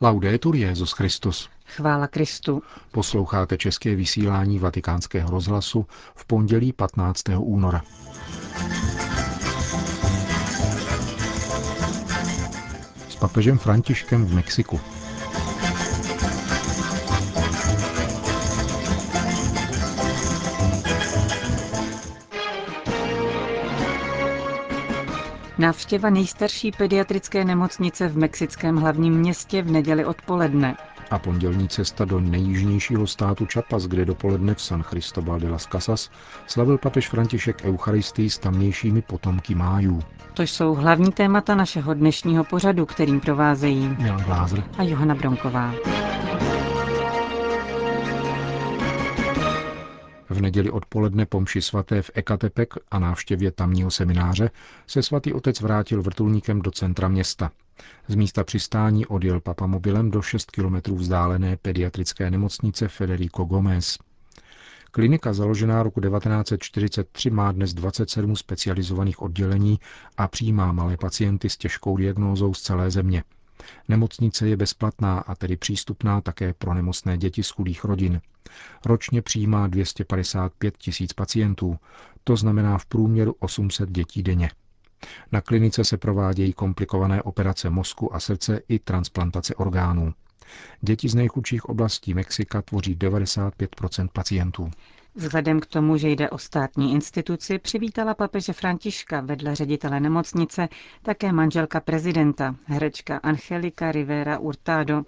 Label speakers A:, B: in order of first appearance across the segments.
A: Laudetur Jezus Christus.
B: Chvála Kristu.
A: Posloucháte české vysílání Vatikánského rozhlasu v pondělí 15. února. S papežem Františkem v Mexiku.
B: Návštěva nejstarší pediatrické nemocnice v mexickém hlavním městě v neděli odpoledne.
A: A pondělní cesta do nejjižnějšího státu Čapas, kde dopoledne v San Cristobal de las Casas slavil papež František Eucharistii s tamnějšími potomky májů.
B: To jsou hlavní témata našeho dnešního pořadu, kterým provázejí
A: Milan Glázer
B: a Johana Bronková.
A: V neděli odpoledne po mši svaté v Ekatepek a návštěvě tamního semináře se svatý otec vrátil vrtulníkem do centra města. Z místa přistání odjel papamobilem do 6 kilometrů vzdálené pediatrické nemocnice Federico Gomez. Klinika založená roku 1943 má dnes 27 specializovaných oddělení a přijímá malé pacienty s těžkou diagnózou z celé země. Nemocnice je bezplatná a tedy přístupná také pro nemocné děti z chudých rodin. Ročně přijímá 255 tisíc pacientů, to znamená v průměru 800 dětí denně. Na klinice se provádějí komplikované operace mozku a srdce i transplantace orgánů. Děti z nejchudších oblastí Mexika tvoří 95% pacientů.
B: Vzhledem k tomu, že jde o státní instituci, přivítala papeže Františka vedle ředitele nemocnice také manželka prezidenta, herečka Angelika Rivera Hurtado,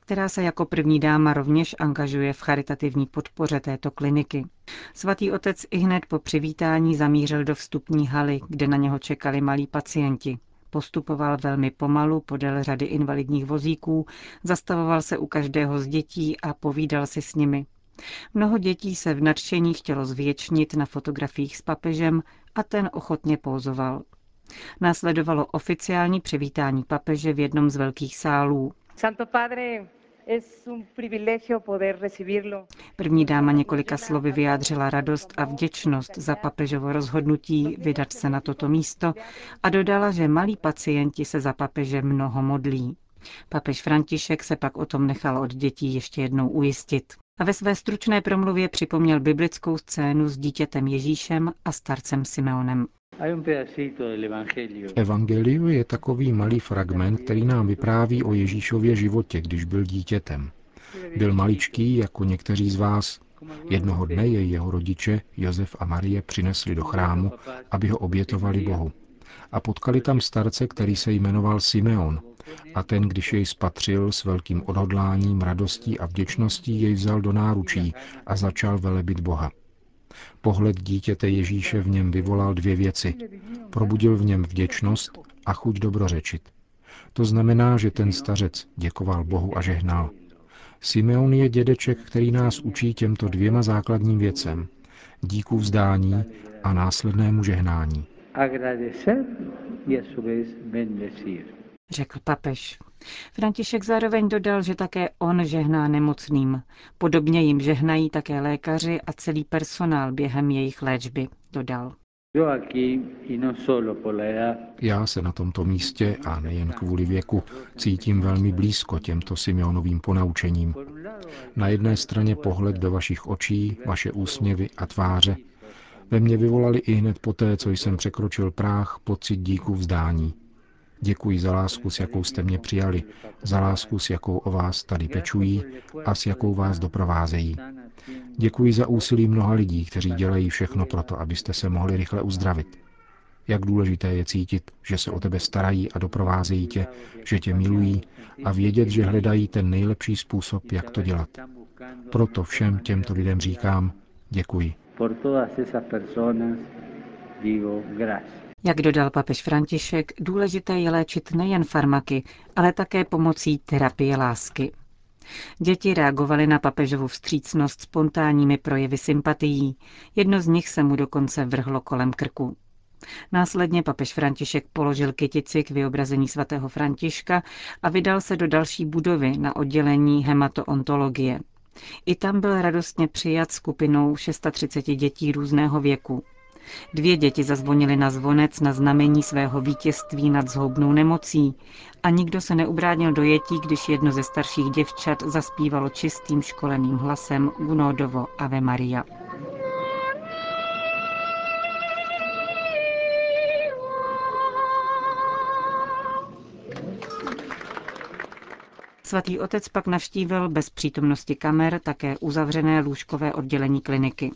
B: která se jako první dáma rovněž angažuje v charitativní podpoře této kliniky. Svatý otec i hned po přivítání zamířil do vstupní haly, kde na něho čekali malí pacienti. Postupoval velmi pomalu podél řady invalidních vozíků, zastavoval se u každého z dětí a povídal si s nimi. Mnoho dětí se v nadšení chtělo zvětšnit na fotografiích s papežem a ten ochotně pózoval. Následovalo oficiální přivítání papeže v jednom z velkých sálů. Santo Padre, První dáma několika slovy vyjádřila radost a vděčnost za papežovo rozhodnutí vydat se na toto místo a dodala, že malí pacienti se za papeže mnoho modlí. Papež František se pak o tom nechal od dětí ještě jednou ujistit. A ve své stručné promluvě připomněl biblickou scénu s dítětem Ježíšem a starcem Simeonem.
A: V Evangeliu je takový malý fragment, který nám vypráví o Ježíšově životě, když byl dítětem. Byl maličký, jako někteří z vás. Jednoho dne jej jeho rodiče, Josef a Marie, přinesli do chrámu, aby ho obětovali Bohu. A potkali tam starce, který se jmenoval Simeon. A ten, když jej spatřil s velkým odhodláním, radostí a vděčností, jej vzal do náručí a začal velebit Boha. Pohled dítěte Ježíše v něm vyvolal dvě věci. Probudil v něm vděčnost a chuť dobrořečit. To znamená, že ten stařec děkoval Bohu a žehnal. Simeon je dědeček, který nás učí těmto dvěma základním věcem. Díku vzdání a následnému žehnání.
B: Řekl papež. František zároveň dodal, že také on žehná nemocným. Podobně jim žehnají také lékaři a celý personál během jejich léčby, dodal.
A: Já se na tomto místě, a nejen kvůli věku, cítím velmi blízko těmto Simeonovým ponaučením. Na jedné straně pohled do vašich očí, vaše úsměvy a tváře, ve mně vyvolali i hned poté, co jsem překročil práh, pocit díku vzdání. Děkuji za lásku, s jakou jste mě přijali, za lásku, s jakou o vás tady pečují a s jakou vás doprovázejí. Děkuji za úsilí mnoha lidí, kteří dělají všechno proto, abyste se mohli rychle uzdravit. Jak důležité je cítit, že se o tebe starají a doprovázejí tě, že tě milují a vědět, že hledají ten nejlepší způsob, jak to dělat. Proto všem těmto lidem říkám děkuji. Por todas esas personas
B: digo gracias. Jak dodal papež František, důležité je léčit nejen farmaky, ale také pomocí terapie lásky. Děti reagovaly na papežovu vstřícnost spontánními projevy sympatií. Jedno z nich se mu dokonce vrhlo kolem krku. Následně papež František položil kytici k vyobrazení svatého Františka a vydal se do další budovy na oddělení hematoontologie. I tam byl radostně přijat skupinou 630 dětí různého věku. Dvě děti zazvonily na zvonec na znamení svého vítězství nad zhoubnou nemocí a nikdo se neubránil dojetí, když jedno ze starších děvčat zaspívalo čistým školeným hlasem Gunódovo Ave Maria. Svatý otec pak navštívil bez přítomnosti kamer také uzavřené lůžkové oddělení kliniky.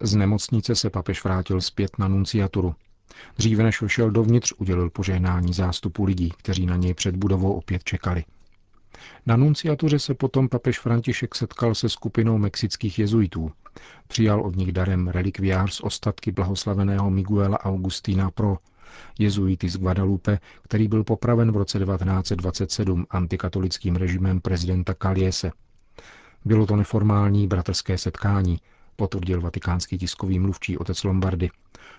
A: Z nemocnice se papež vrátil zpět na nunciaturu. Dříve než všel dovnitř, udělil požehnání zástupu lidí, kteří na něj před budovou opět čekali. Na nunciatuře se potom papež František setkal se skupinou mexických jezuitů. Přijal od nich darem relikviář z ostatky blahoslaveného Miguela Augustína Pro, jezuity z Guadalupe, který byl popraven v roce 1927 antikatolickým režimem prezidenta Kaliese. Bylo to neformální bratrské setkání, potvrdil vatikánský tiskový mluvčí otec Lombardy,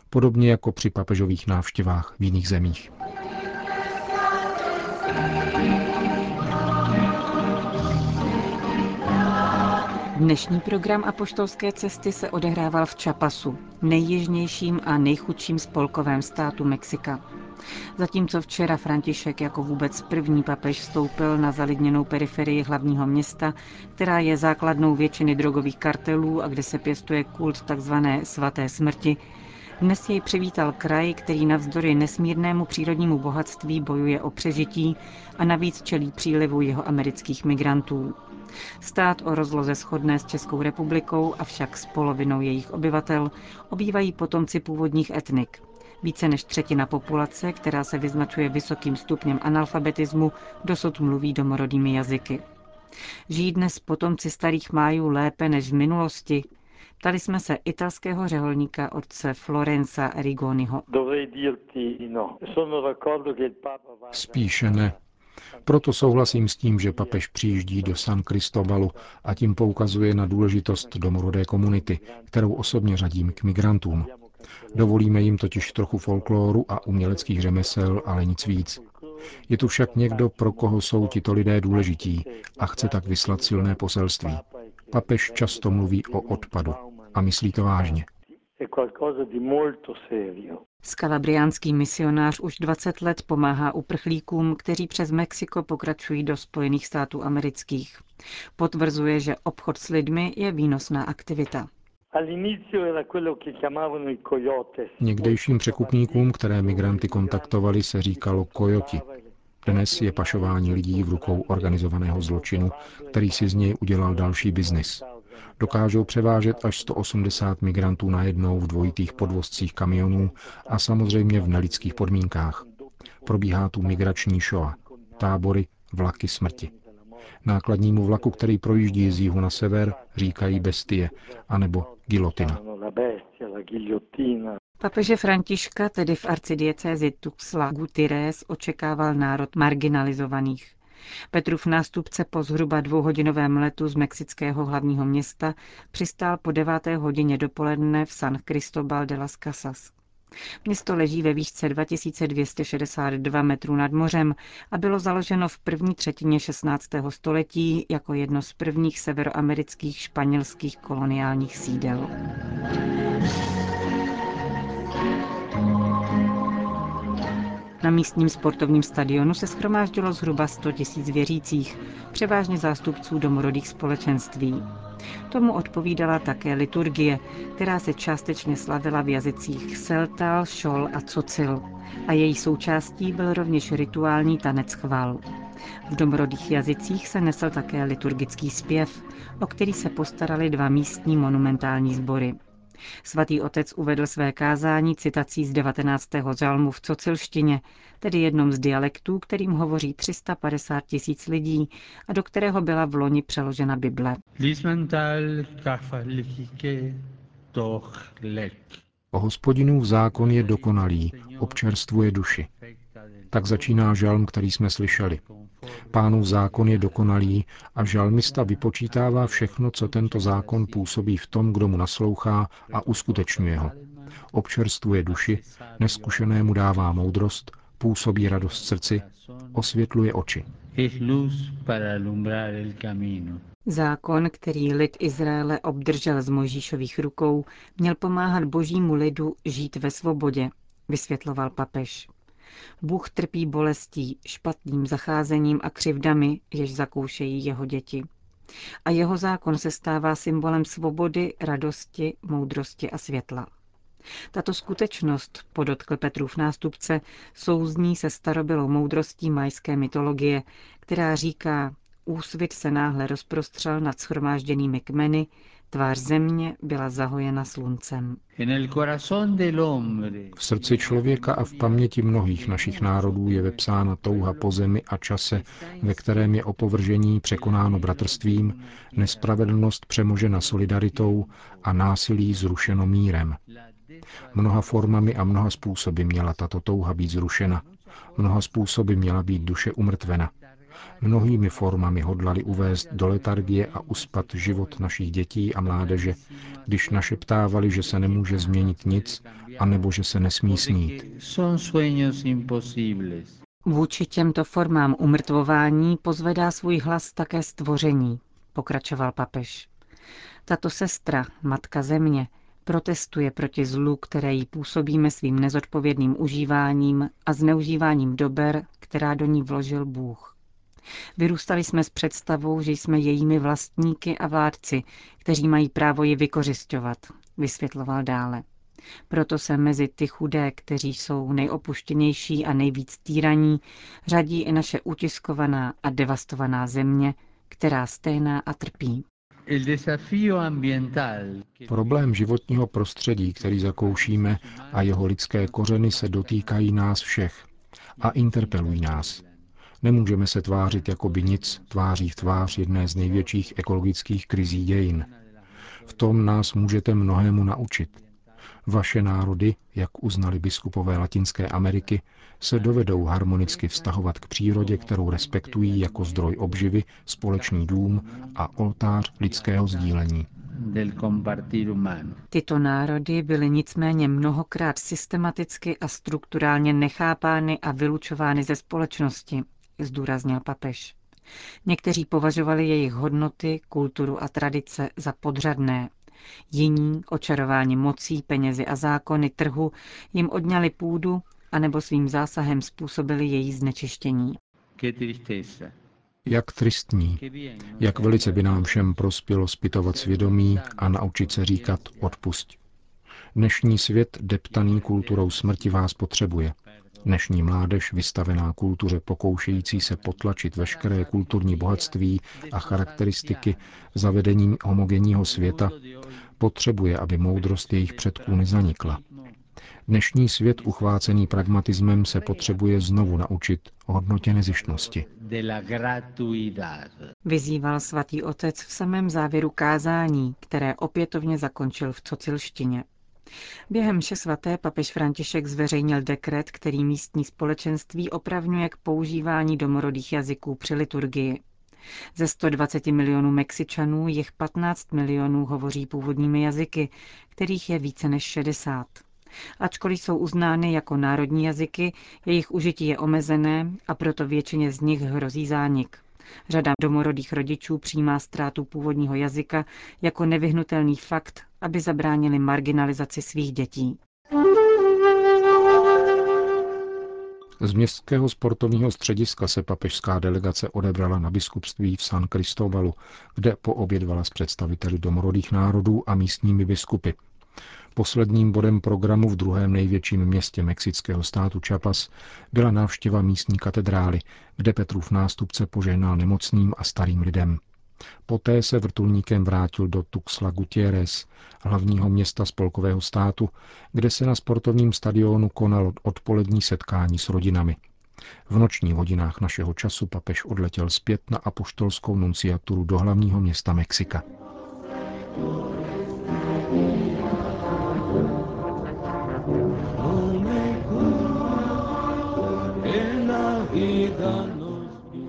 A: podobně jako při papežových návštěvách v jiných zemích.
B: Dnešní program apoštolské cesty se odehrával v Čapasu, nejjižnějším a nejchudším spolkovém státu Mexika. Zatímco včera František jako vůbec první papež vstoupil na zalidněnou periferii hlavního města, která je základnou většiny drogových kartelů a kde se pěstuje kult tzv. svaté smrti, dnes jej přivítal kraj, který navzdory nesmírnému přírodnímu bohatství bojuje o přežití a navíc čelí přílivu jeho amerických migrantů. Stát o rozloze shodné s Českou republikou, avšak s polovinou jejich obyvatel, obývají potomci původních etnik. Více než třetina populace, která se vyznačuje vysokým stupněm analfabetismu, dosud mluví domorodými jazyky. Žijí dnes potomci starých májů lépe než v minulosti, Ptali jsme se italského řeholníka otce Florenza Rigoniho.
A: No. Spíše ne. Proto souhlasím s tím, že papež přijíždí do San Cristobalu a tím poukazuje na důležitost domorodé komunity, kterou osobně řadím k migrantům. Dovolíme jim totiž trochu folklóru a uměleckých řemesel, ale nic víc. Je tu však někdo, pro koho jsou tito lidé důležití a chce tak vyslat silné poselství. Papež často mluví o odpadu a myslí to vážně.
B: Skalabriánský misionář už 20 let pomáhá uprchlíkům, kteří přes Mexiko pokračují do Spojených států amerických. Potvrzuje, že obchod s lidmi je výnosná aktivita.
A: Někdejším překupníkům, které migranty kontaktovali, se říkalo kojoti. Dnes je pašování lidí v rukou organizovaného zločinu, který si z něj udělal další biznis. Dokážou převážet až 180 migrantů najednou v dvojitých podvozcích kamionů a samozřejmě v nelidských podmínkách. Probíhá tu migrační show, tábory, vlaky smrti. Nákladnímu vlaku, který projíždí z jihu na sever, říkají bestie, anebo gilotina.
B: Papeže Františka tedy v arcidiecézi Tuxla Gutierrez očekával národ marginalizovaných. Petrův nástupce po zhruba dvouhodinovém letu z mexického hlavního města přistál po deváté hodině dopoledne v San Cristobal de las Casas. Město leží ve výšce 2262 metrů nad mořem a bylo založeno v první třetině 16. století jako jedno z prvních severoamerických španělských koloniálních sídel. Na místním sportovním stadionu se schromáždilo zhruba 100 tisíc věřících, převážně zástupců domorodých společenství. Tomu odpovídala také liturgie, která se částečně slavila v jazycích Seltal, Šol a Cocil. A její součástí byl rovněž rituální tanec chval. V domorodých jazycích se nesl také liturgický zpěv, o který se postarali dva místní monumentální sbory. Svatý otec uvedl své kázání citací z 19. žalmu v cocilštině, tedy jednom z dialektů, kterým hovoří 350 tisíc lidí a do kterého byla v loni přeložena Bible.
A: O hospodinův zákon je dokonalý, občerstvuje duši. Tak začíná žalm, který jsme slyšeli. Pánův zákon je dokonalý a žalmista vypočítává všechno, co tento zákon působí v tom, kdo mu naslouchá a uskutečňuje ho. Občerstvuje duši, neskušenému dává moudrost, působí radost srdci, osvětluje oči.
B: Zákon, který lid Izraele obdržel z Mojžíšových rukou, měl pomáhat božímu lidu žít ve svobodě, vysvětloval papež. Bůh trpí bolestí, špatným zacházením a křivdami, jež zakoušejí jeho děti. A jeho zákon se stává symbolem svobody, radosti, moudrosti a světla. Tato skutečnost, podotkl Petrův nástupce, souzní se starobylou moudrostí majské mytologie, která říká, úsvit se náhle rozprostřel nad schromážděnými kmeny, tvář země byla zahojena sluncem.
A: V srdci člověka a v paměti mnohých našich národů je vepsána touha po zemi a čase, ve kterém je opovržení překonáno bratrstvím, nespravedlnost přemožena solidaritou a násilí zrušeno mírem. Mnoha formami a mnoha způsoby měla tato touha být zrušena. Mnoha způsoby měla být duše umrtvena. Mnohými formami hodlali uvést do letargie a uspat život našich dětí a mládeže, když našeptávali, že se nemůže změnit nic, anebo že se nesmí snít.
B: Vůči těmto formám umrtvování pozvedá svůj hlas také stvoření, pokračoval papež. Tato sestra, matka země, protestuje proti zlu, které jí působíme svým nezodpovědným užíváním a zneužíváním dober, která do ní vložil Bůh. Vyrůstali jsme s představou, že jsme jejími vlastníky a vládci, kteří mají právo ji vykořišťovat, vysvětloval dále. Proto se mezi ty chudé, kteří jsou nejopuštěnější a nejvíc týraní, řadí i naše utiskovaná a devastovaná země, která stejná a trpí.
A: Problém životního prostředí, který zakoušíme, a jeho lidské kořeny se dotýkají nás všech a interpelují nás. Nemůžeme se tvářit jako by nic tváří v tvář jedné z největších ekologických krizí dějin. V tom nás můžete mnohému naučit. Vaše národy, jak uznali biskupové Latinské Ameriky, se dovedou harmonicky vztahovat k přírodě, kterou respektují jako zdroj obživy, společný dům a oltář lidského sdílení.
B: Tyto národy byly nicméně mnohokrát systematicky a strukturálně nechápány a vylučovány ze společnosti, zdůraznil papež. Někteří považovali jejich hodnoty, kulturu a tradice za podřadné. Jiní, očarováni mocí, penězi a zákony trhu, jim odňali půdu anebo svým zásahem způsobili její znečištění.
A: Jak tristní, jak velice by nám všem prospělo zpytovat svědomí a naučit se říkat odpusť. Dnešní svět, deptaný kulturou smrti, vás potřebuje. Dnešní mládež, vystavená kultuře pokoušející se potlačit veškeré kulturní bohatství a charakteristiky zavedením homogenního světa, potřebuje, aby moudrost jejich předků nezanikla. Dnešní svět uchvácený pragmatismem se potřebuje znovu naučit o hodnotě nezištnosti.
B: Vyzýval svatý otec v samém závěru kázání, které opětovně zakončil v cocilštině. Během vše svaté papež František zveřejnil dekret, který místní společenství opravňuje k používání domorodých jazyků při liturgii. Ze 120 milionů Mexičanů jich 15 milionů hovoří původními jazyky, kterých je více než 60. Ačkoliv jsou uznány jako národní jazyky, jejich užití je omezené a proto většině z nich hrozí zánik. Řada domorodých rodičů přijímá ztrátu původního jazyka jako nevyhnutelný fakt, aby zabránili marginalizaci svých dětí.
A: Z městského sportovního střediska se papežská delegace odebrala na biskupství v San Cristobalu, kde poobědvala s představiteli domorodých národů a místními biskupy. Posledním bodem programu v druhém největším městě mexického státu Chiapas byla návštěva místní katedrály, kde Petrův nástupce požehnal nemocným a starým lidem. Poté se vrtulníkem vrátil do Tuxla Gutierrez, hlavního města spolkového státu, kde se na sportovním stadionu konalo odpolední setkání s rodinami. V nočních hodinách našeho času papež odletěl zpět na apoštolskou nunciaturu do hlavního města Mexika.